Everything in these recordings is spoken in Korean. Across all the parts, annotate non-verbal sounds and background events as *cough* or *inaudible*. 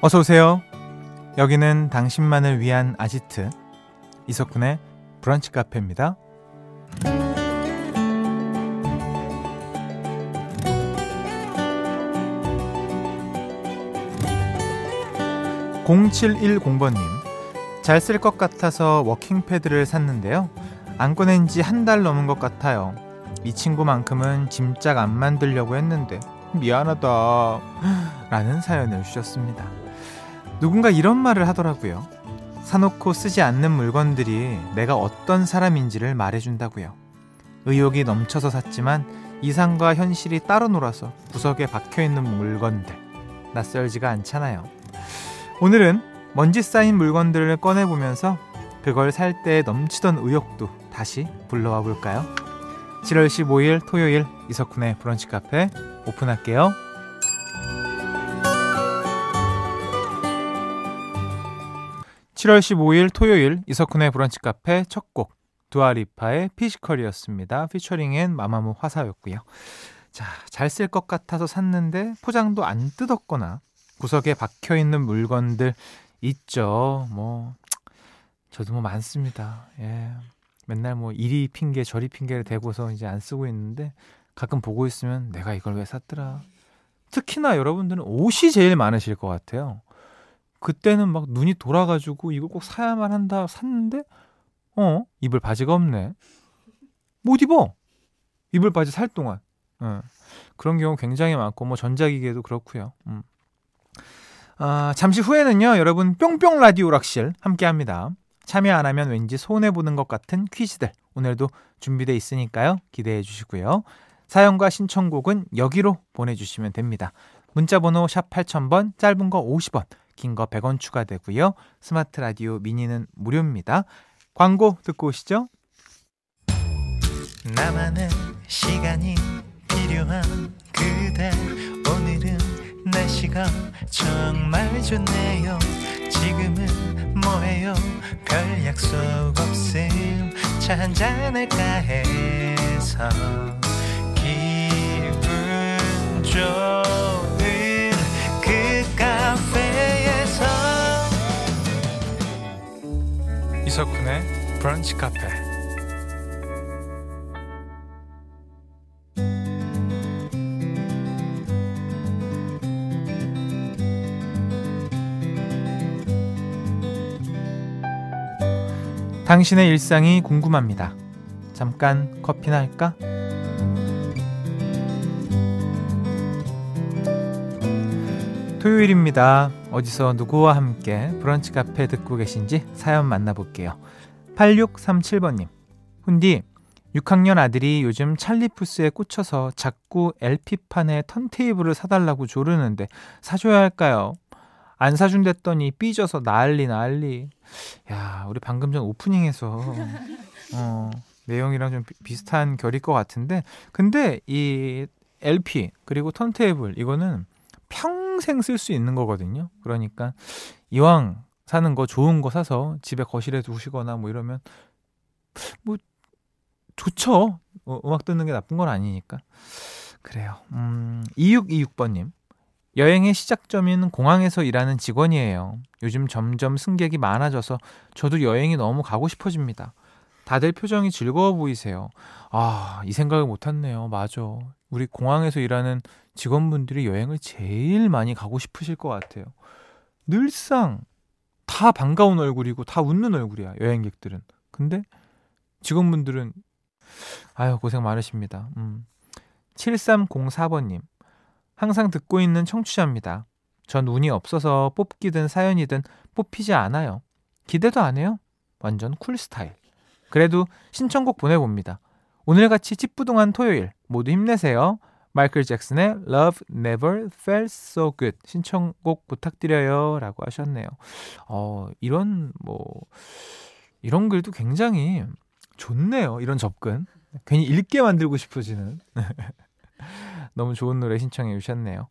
어서 오세요. 여기는 당신만을 위한 아지트 이석훈의 브런치 카페입니다. 0710번님 잘 쓸 것 같아서 walking 패드를 샀는데요. 안 꺼낸 지 한 달 넘은 것 같아요. 이 친구만큼은 짐짝 안 만들려고 했는데 미안하다 라는 사연을 주셨습니다. 누군가 이런 말을 하더라고요. 사놓고 쓰지 않는 물건들이 내가 어떤 사람인지를 말해준다고요. 의욕이 넘쳐서 샀지만 이상과 현실이 따로 놀아서 구석에 박혀있는 물건들 낯설지가 않잖아요. 오늘은 먼지 쌓인 물건들을 꺼내보면서 그걸 살 때 넘치던 의욕도 다시 불러와 볼까요? 7월 15일 토요일 이석훈의 브런치 카페 오픈할게요. 7월 15일 토요일 이석훈의 브런치 카페 첫 곡 두아리파의 피지컬이었습니다. 피처링엔 마마무 화사였고요. 자, 잘 쓸 것 같아서 샀는데 포장도 안 뜯었거나 구석에 박혀 있는 물건들 있죠. 뭐 저도 뭐 많습니다. 예. 맨날 뭐 이리 핑계 저리 핑계를 대고서 이제 안 쓰고 있는데 가끔 보고 있으면 내가 이걸 왜 샀더라. 특히나 여러분들은 옷이 제일 많으실 것 같아요. 그때는 막 눈이 돌아가지고 이거 꼭 사야만 한다 샀는데 어 입을 바지가 없네. 못 입어. 입을 바지 살 동안. 어. 그런 경우 굉장히 많고 뭐 전자기계도 그렇고요. 음. 아, 잠시 후에는요, 여러분 뿅뿅 라디오 락실 함께 합니다. 참여 안 하면 왠지 손해 보는 것 같은 퀴즈들 오늘도 준비되어 있으니까요. 기대해 주시고요. 사연과 신청곡은 여기로 보내주시면 됩니다. 문자번호 샵 8000번, 짧은 거 50원, 긴 거 100원 추가되고요. 스마트 라디오 미니는 무료입니다. 광고 듣고 오시죠. 나만의 시간이 필요한 그대 오늘은 날씨가 정말 좋네요. 지금은 뭐해요? 별 약속 없음 차 한잔할까 해서 기분 좋 이석훈의 브런치 카페 당신의 일상이 궁금합니다. 잠깐 커피나 할까? 토요일입니다. 어디서 누구와 함께 브런치 카페 듣고 계신지 사연 만나볼게요. 8637번님. 훈디, 6학년 아들이 요즘 찰리푸스에 꽂혀서 자꾸 LP판에 턴테이블을 사달라고 조르는데 사줘야 할까요? 안 사준댔더니 삐져서 난리 난리. 야, 우리 방금 전 오프닝에서 어, 내용이랑 좀 비, 슷한 결일 것 같은데, 근데 이 LP 그리고 턴테이블 이거는 평생 쓸 수 있는 거거든요. 그러니까 이왕 사는 거 좋은 거 사서 집에 거실에 두시거나 뭐 이러면 뭐 좋죠. 어, 음악 듣는 게 나쁜 건 아니니까. 그래요. 음, 2626번님. 여행의 시작점인 공항에서 일하는 직원이에요. 요즘 점점 승객이 많아져서 저도 여행이 너무 가고 싶어집니다. 다들 표정이 즐거워 보이세요. 아, 이 생각을 못 했네요. 맞아. 우리 공항에서 일하는 직원분들이 여행을 제일 많이 가고 싶으실 것 같아요. 늘상 다 반가운 얼굴이고 다 웃는 얼굴이야, 여행객들은. 근데 직원분들은 아유, 고생 많으십니다. 음. 7304번님. 항상 듣고 있는 청취자입니다. 전 운이 없어서 뽑기든 사연이든 뽑히지 않아요. 기대도 안 해요. 완전 cool 스타일. 그래도 신청곡 보내봅니다. 오늘같이 찌뿌둥한 토요일 모두 힘내세요. 마이클 잭슨의 Love Never Felt So Good 신청곡 부탁드려요 라고 하셨네요. 어, 이런 뭐 이런 글도 굉장히 좋네요. 이런 접근. 괜히 읽게 만들고 싶어지는 *laughs* 너무 좋은 노래 신청해 주셨네요.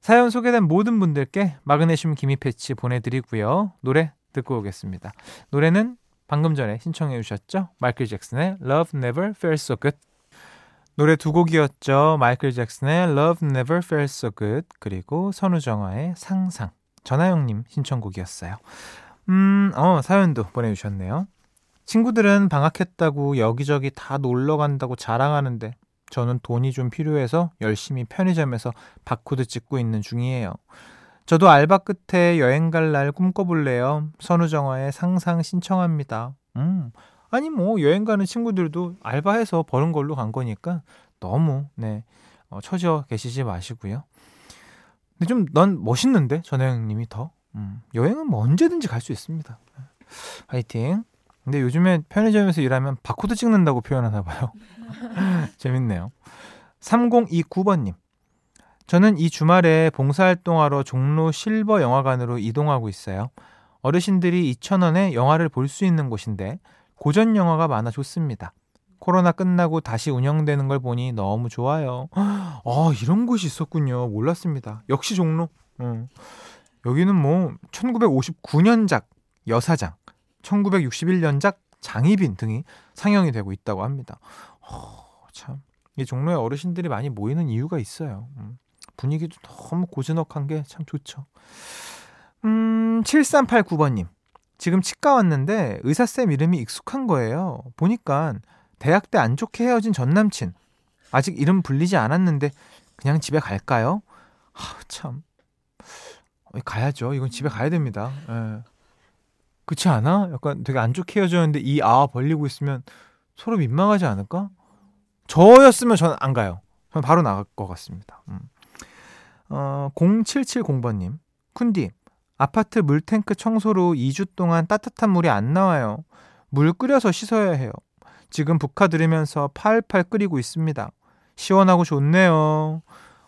사연 소개된 모든 분들께 마그네슘 기미 패치 보내드리고요. 노래 듣고 오겠습니다. 노래는 방금 전에 신청해 주셨죠? 마이클 잭슨의 Love Never Felt So Good. 노래 두 곡이었죠. 마이클 잭슨의 Love Never Felt So Good 그리고 선우정아의 상상 전하영님 신청곡이었어요. 음, 어, 사연도 보내주셨네요. 친구들은 방학했다고 여기저기 다 놀러 간다고 자랑하는데 저는 돈이 좀 필요해서 열심히 편의점에서 바코드 찍고 있는 중이에요. 저도 알바 끝에 여행 갈 날 꿈꿔볼래요. 선우정화의 상상 신청합니다. 음, 아니 뭐 여행 가는 친구들도 알바해서 버는 걸로 간 거니까 너무 네 어, 처져 계시지 마시고요. 근데 좀 넌 멋있는데 전혜영님이 더 음, 여행은 뭐 언제든지 갈 수 있습니다. 화이팅. 근데 요즘에 편의점에서 일하면 바코드 찍는다고 표현하나 봐요. *laughs* 재밌네요. 3029번님. 저는 이 주말에 봉사활동하러 종로 실버 영화관으로 이동하고 있어요. 어르신들이 2,000원에 영화를 볼 수 있는 곳인데 고전 영화가 많아 좋습니다. 코로나 끝나고 다시 운영되는 걸 보니 너무 좋아요. 아, 이런 곳이 있었군요. 몰랐습니다. 역시 종로. 어. 여기는 뭐 1959년작 여사장, 1961년작 장희빈 등이 상영이 되고 있다고 합니다. 어, 참. 이 종로에 어르신들이 많이 모이는 이유가 있어요. 음. 분위기도 너무 고즈넉한 게 참 좋죠. 음, 7389번님. 지금 치과 왔는데 의사쌤 이름이 익숙한 거예요. 보니까 대학 때 안 좋게 헤어진 전 남친. 아직 이름 불리지 않았는데 그냥 집에 갈까요? 하, 참. 가야죠. 이건 집에 가야 됩니다. 예. 그렇지 않아? 약간 되게 안 좋게 헤어졌는데 이 아 벌리고 있으면 서로 민망하지 않을까? 저였으면 저는 안 가요. 저는 바로 나갈 것 같습니다. 음. 어, 0770번님. 쿤디, 아파트 물탱크 청소로 2주 동안 따뜻한 물이 안 나와요. 물 끓여서 씻어야 해요. 지금 북카 들으면서 팔팔 끓이고 있습니다. 시원하고 좋네요.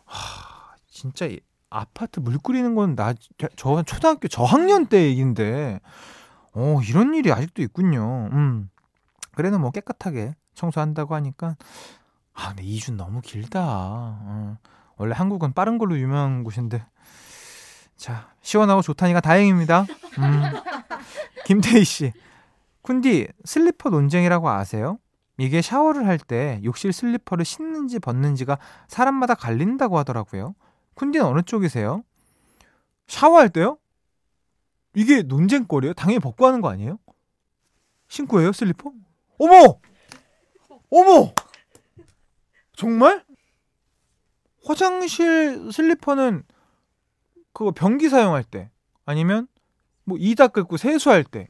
하, 진짜 아파트 물 끓이는 건 나 저 초등학교 저학년 때 얘기인데 어 이런 일이 아직도 있군요. 음. 그래도 뭐 깨끗하게 청소한다고 하니까 아 근데 2주 너무 길다. 어. 원래 한국은 빠른 걸로 유명한 곳인데 자 시원하고 좋다니까 다행입니다. 음. *laughs* 김태희 씨, 쿤디 슬리퍼 논쟁이라고 아세요? 이게 샤워를 할 때 욕실 슬리퍼를 신는지 벗는지가 사람마다 갈린다고 하더라고요. 쿤디는 어느 쪽이세요? 샤워할 때요? 이게 논쟁거리예요? 당연히 벗고 하는 거 아니에요? 신고 해요, 슬리퍼? 어머! 어머! 정말? 화장실 슬리퍼는 그거 변기 사용할 때 아니면 뭐 이다 긁고 세수할 때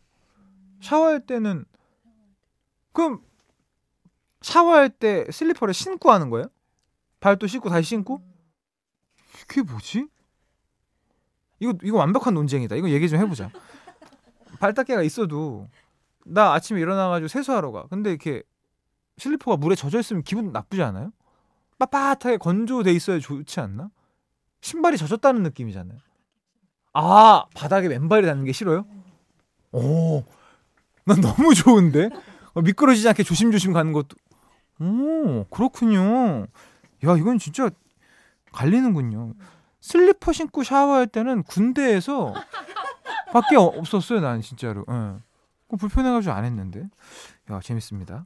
샤워할 때는 그럼 샤워할 때 슬리퍼를 신고 하는 거예요? 발도 씻고 다시 신고? 이게 뭐지? 이거 이거 완벽한 논쟁이다. 이거 얘기 좀 해보자. *laughs* 발닦개가 있어도 나 아침에 일어나가지고 세수하러 가. 근데 이렇게 슬리퍼가 물에 젖어 있으면 기분 나쁘지 않아요? 빳빳하게 건조돼 있어야 좋지 않나? 신발이 젖었다는 느낌이잖아요. 아 바닥에 맨발이 닿는 게 싫어요? 오, 난 너무 좋은데 어, 미끄러지지 않게 조심조심 가는 것도. 오 그렇군요. 야 이건 진짜 갈리는군요. 슬리퍼 신고 샤워할 때는 군대에서 밖에 없었어요, 난 진짜로. 예. 불편해가지고 안 했는데. 야, 재밌습니다.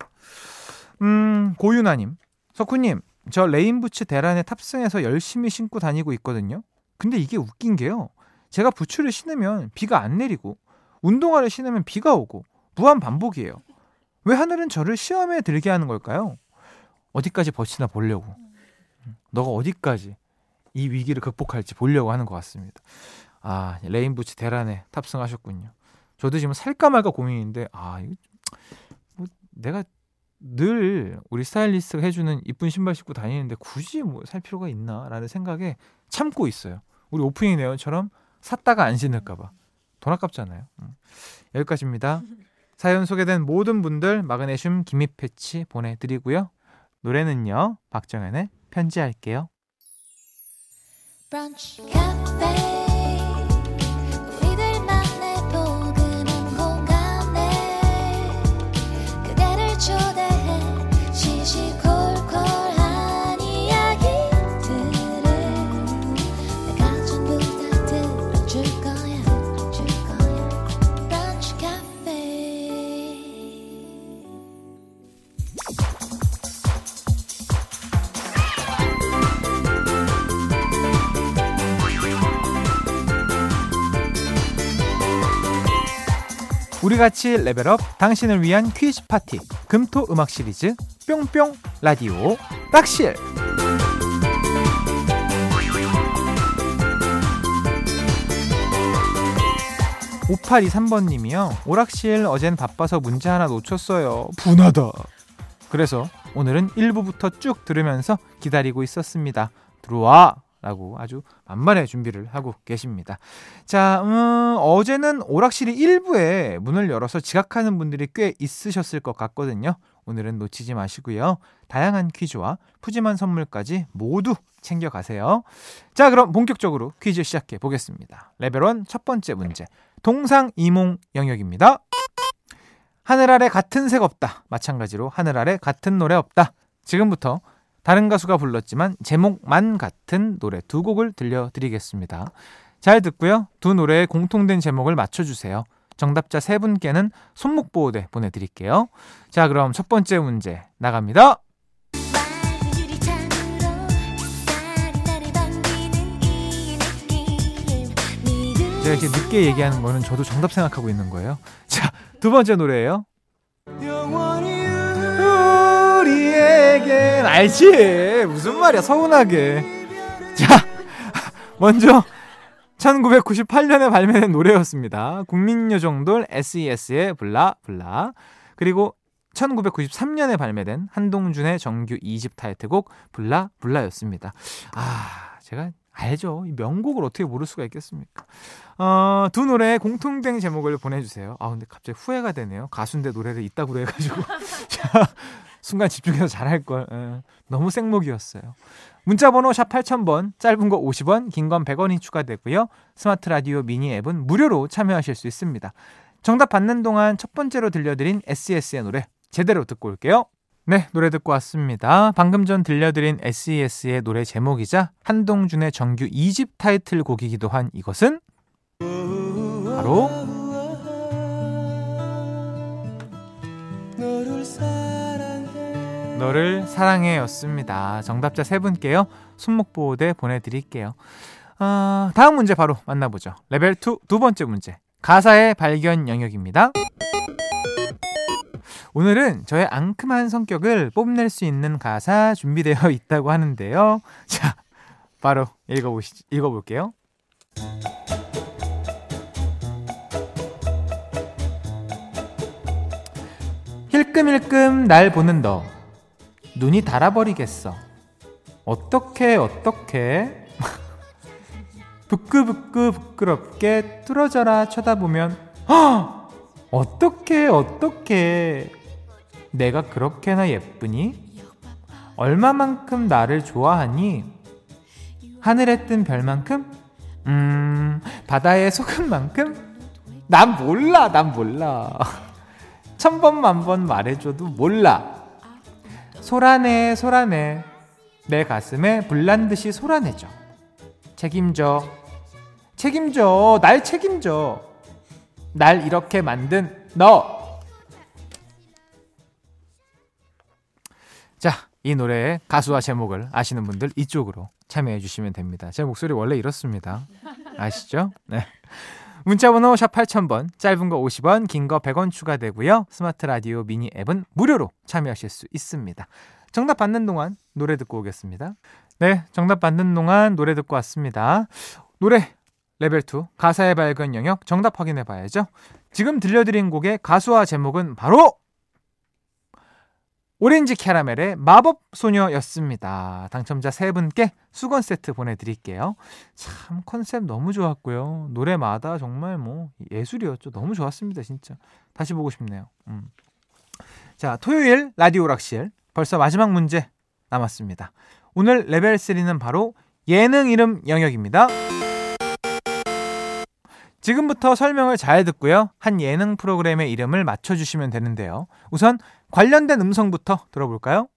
음, 고윤아님. 석훈님, 저 레인부츠 대란에 탑승해서 열심히 신고 다니고 있거든요. 근데 이게 웃긴 게요. 제가 부츠를 신으면 비가 안 내리고, 운동화를 신으면 비가 오고, 무한 반복이에요. 왜 하늘은 저를 시험에 들게 하는 걸까요? 어디까지 버티나 보려고. 너가 어디까지 이 위기를 극복할지 보려고 하는 것 같습니다. 아, 레인부츠 대란에 탑승하셨군요. 저도 지금 살까 말까 고민인데, 아, 이거 뭐 내가 늘 우리 스타일리스트가 해주는 이쁜 신발 신고 다니는데 굳이 뭐 살 필요가 있나라는 생각에 참고 있어요. 우리 오프닝 내용처럼 샀다가 안 신을까봐 돈 아깝잖아요. 음. 여기까지입니다. *laughs* 사연 소개된 모든 분들 마그네슘 기미 패치 보내드리고요. 노래는요 박정현의 편지할게요. 브런치 우리 같이 레벨업 당신을 위한 퀴즈 파티 금토 음악 시리즈 뿅뿅 라디오 락실 5823번님이요. 오락실 어젠 바빠서 문제 하나 놓쳤어요. 분하다. 그래서 오늘은 1부부터 쭉 들으면서 기다리고 있었습니다. 들어와! 라고 아주 만만의 준비를 하고 계십니다. 자, 음, 어제는 오락실이 1부에 문을 열어서 지각하는 분들이 꽤 있으셨을 것 같거든요. 오늘은 놓치지 마시고요. 다양한 퀴즈와 푸짐한 선물까지 모두 챙겨가세요. 자, 그럼 본격적으로 퀴즈 시작해 보겠습니다. 레벨 1첫 번째 문제. 동상 이몽 영역입니다. 하늘 아래 같은 색 없다. 마찬가지로 하늘 아래 같은 노래 없다. 지금부터 다른 가수가 불렀지만 제목만 같은 노래 두 곡을 들려드리겠습니다. 잘 듣고요. 두 노래의 공통된 제목을 맞춰주세요. 정답자 세 분께는 손목 보호대 보내드릴게요. 자, 그럼 첫 번째 문제 나갑니다. 제가 이렇게 늦게 얘기하는 거는 저도 정답 생각하고 있는 거예요. 자, 두 번째 노래예요. 우리에겐 알지? 무슨 말이야 서운하게. 자, *laughs* 먼저 1998년에 발매된 노래였습니다. 국민요정돌 SES의 블라 블라 그리고 1993년에 발매된 한동준의 정규 2집 타이틀곡 블라 블라였습니다. 아, 제가 알죠. 이 명곡을 어떻게 모를 수가 있겠습니까? 어, 두 노래의 공통된 제목을 보내주세요. 아, 근데 갑자기 후회가 되네요. 가수인데 노래를 이따구로 해가지고. *laughs* 순간 집중해서 잘할 걸. 예, 너무 생목이었어요. 문자 번호 샵 8000번, 짧은 거 50원, 긴 건 100원이 추가되고요. 스마트 라디오 미니 앱은 무료로 참여하실 수 있습니다. 정답 받는 동안 첫 번째로 들려드린 SES의 노래 제대로 듣고 올게요. 네, 노래 듣고 왔습니다. 방금 전 들려드린 SES의 노래 제목이자 한동준의 정규 2집 타이틀곡이기도 한 이것은 바로 너를 사랑해였습니다. 정답자 세 분께요. 손목보호대 보내드릴게요. 어, 다음 문제 바로 만나보죠. 레벨 2 두 번째 문제. 가사의 발견 영역입니다. 오늘은 저의 앙큼한 성격을 뽐낼 수 있는 가사 준비되어 *laughs* 있다고 하는데요. 자, 바로 읽어보시, 읽어볼게요. 힐끔힐끔 날 보는 너 눈이 달아버리겠어 어떻게 어떻게 *laughs* 부끄부끄 부끄럽게 뚫어져라 쳐다보면 허! 어떻게 어떻게 내가 그렇게나 예쁘니? 얼마만큼 나를 좋아하니? 하늘에 뜬 별만큼? 음, 바다의 소금만큼? 난 몰라, 난 몰라. 천 번, 만 번 말해줘도 몰라. 소란해, 소란해. 내 가슴에 불난 듯이 소란해져. 책임져. 책임져. 날 책임져. 날 이렇게 만든 너. 자, 이 노래의 가수와 제목을 아시는 분들 이쪽으로 참여해 주시면 됩니다. 제 목소리 원래 이렇습니다. 아시죠? 네. 문자번호 샵 8000번, 짧은 거 50원, 긴 거 100원 추가되고요. 스마트 라디오 미니 앱은 무료로 참여하실 수 있습니다. 정답 받는 동안 노래 듣고 오겠습니다. 네, 정답 받는 동안 노래 듣고 왔습니다. 노래 레벨 2 가사의 발견 영역 정답 확인해 봐야죠. 지금 들려드린 곡의 가수와 제목은 바로 오렌지 캐러멜의 마법 소녀였습니다. 당첨자 세 분께 수건 세트 보내드릴게요. 참 컨셉 너무 좋았고요. 노래마다 정말 뭐 예술이었죠. 너무 좋았습니다, 진짜. 다시 보고 싶네요. 음. 자, 토요일 라디오 락실 벌써 마지막 문제 남았습니다. 오늘 레벨 3는 바로 예능 이름 영역입니다. 지금부터 설명을 잘 듣고요. 한 예능 프로그램의 이름을 맞춰주시면 되는데요. 우선 관련된 음성부터 들어볼까요?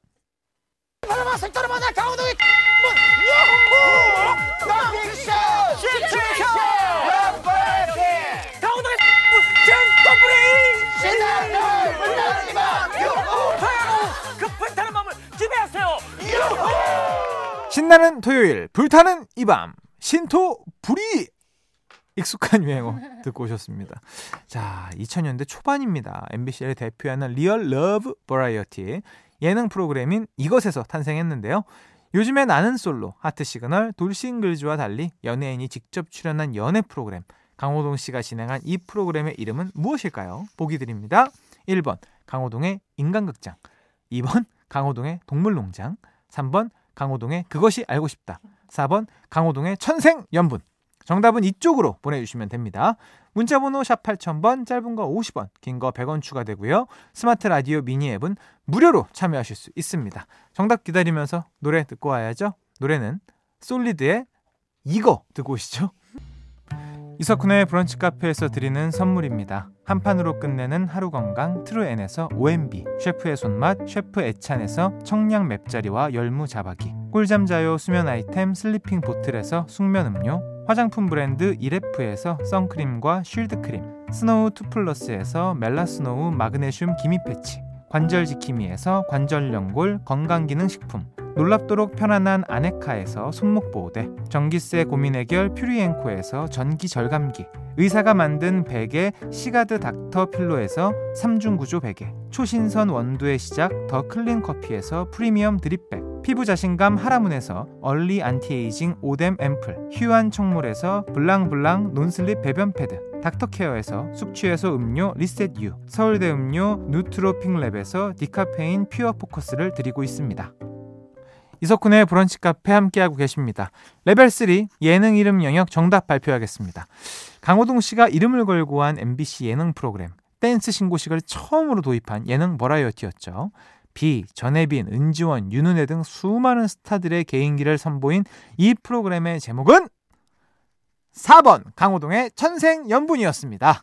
신나는 토요일 불타는 이 밤 신토 불이 익숙한 유행어 듣고 오셨습니다. 자, 2000년대 초반입니다. MBC를 대표하는 리얼 러브 버라이어티 예능 프로그램인 이것에서 탄생했는데요. 요즘에 나는 솔로, 하트 시그널, 돌싱글즈와 달리 연예인이 직접 출연한 연애 프로그램 강호동 씨가 진행한 이 프로그램의 이름은 무엇일까요? 보기 드립니다. 1번 강호동의 인간극장 2번 강호동의 동물농장 3번 강호동의 그것이 알고 싶다 4번 강호동의 천생연분 정답은 이쪽으로 보내주시면 됩니다. 문자번호 샵 8000번, 짧은 거 50원, 긴 거 100원 추가되고요. 스마트 라디오 미니 앱은 무료로 참여하실 수 있습니다. 정답 기다리면서 노래 듣고 와야죠. 노래는 솔리드의 이거 듣고 오시죠. 이석훈의 브런치 카페에서 드리는 선물입니다. 한 판으로 끝내는 하루 건강 트루엔에서 OMB, 셰프의 손맛 셰프 애찬에서 청량 맵자리와 열무 자박이, 꿀잠 자요 수면 아이템 슬리핑 보틀에서 숙면 음료, 화장품 브랜드 이레프에서 선크림과 쉴드 크림, 스노우 투플러스에서 멜라스노우 마그네슘 기미 패치, 관절 지킴이에서 관절 연골 건강기능식품, 놀랍도록 편안한 아네카에서 손목 보호대, 전기세 고민 해결 퓨리엔코에서 전기 절감기, 의사가 만든 베개 시가드 닥터 필로에서 3중 구조 베개, 초신선 원두의 시작 더 클린 커피에서 프리미엄 드립백, 피부 자신감 하라문에서 얼리 안티에이징 오뎀 앰플, 휴안 청물에서 블랑블랑 논슬립 배변 패드, 닥터케어에서 숙취해소 음료 리셋 유, 서울대 음료 누트로핑랩에서 디카페인 퓨어 포커스를 드리고 있습니다. 이석훈의 브런치 카페 함께하고 계십니다. 레벨 3 예능 이름 영역 정답 발표하겠습니다. 강호동 씨가 이름을 걸고 한 MBC 예능 프로그램 댄스 신고식을 처음으로 도입한 예능 버라이어티였죠. 비, 전혜빈, 은지원, 윤은혜 등 수많은 스타들의 개인기를 선보인 이 프로그램의 제목은 4번 강호동의 천생연분이었습니다.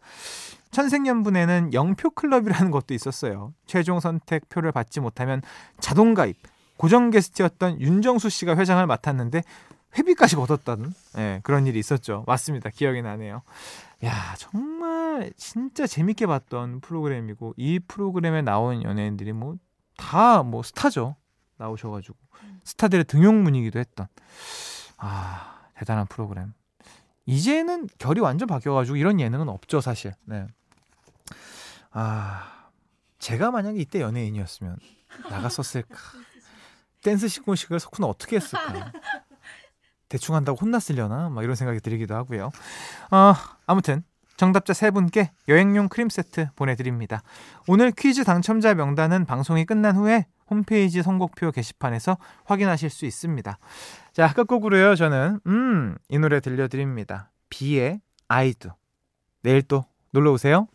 천생연분에는 영표 클럽이라는 것도 있었어요. 최종 선택표를 받지 못하면 자동 가입, 고정 게스트였던 윤정수 씨가 회장을 맡았는데 회비까지 걷었다는 네, 그런 일이 있었죠. 맞습니다. 기억이 나네요. 야 정말 진짜 재밌게 봤던 프로그램이고 이 프로그램에 나온 연예인들이 뭐 다뭐 뭐 스타죠. 나오셔가지고 스타들의 등용문이기도 했던 아 대단한 프로그램. 이제는 결이 완전 바뀌어가지고 이런 예능은 없죠 사실. 네. 아 제가 만약에 이때 연예인이었으면 나갔었을까. *laughs* 댄스 신고식을 석훈은 어떻게 했을까? *laughs* 대충 한다고 혼났으려나? 막 이런 생각이 들기도 하고요. 어, 아무튼 정답자 세 분께 여행용 크림 세트 보내드립니다. 오늘 퀴즈 당첨자 명단은 방송이 끝난 후에 홈페이지 선곡표 게시판에서 확인하실 수 있습니다. 자, 끝곡으로요. 저는 음, 이 노래 들려드립니다. 비의 아이도. 내일 또 놀러 오세요.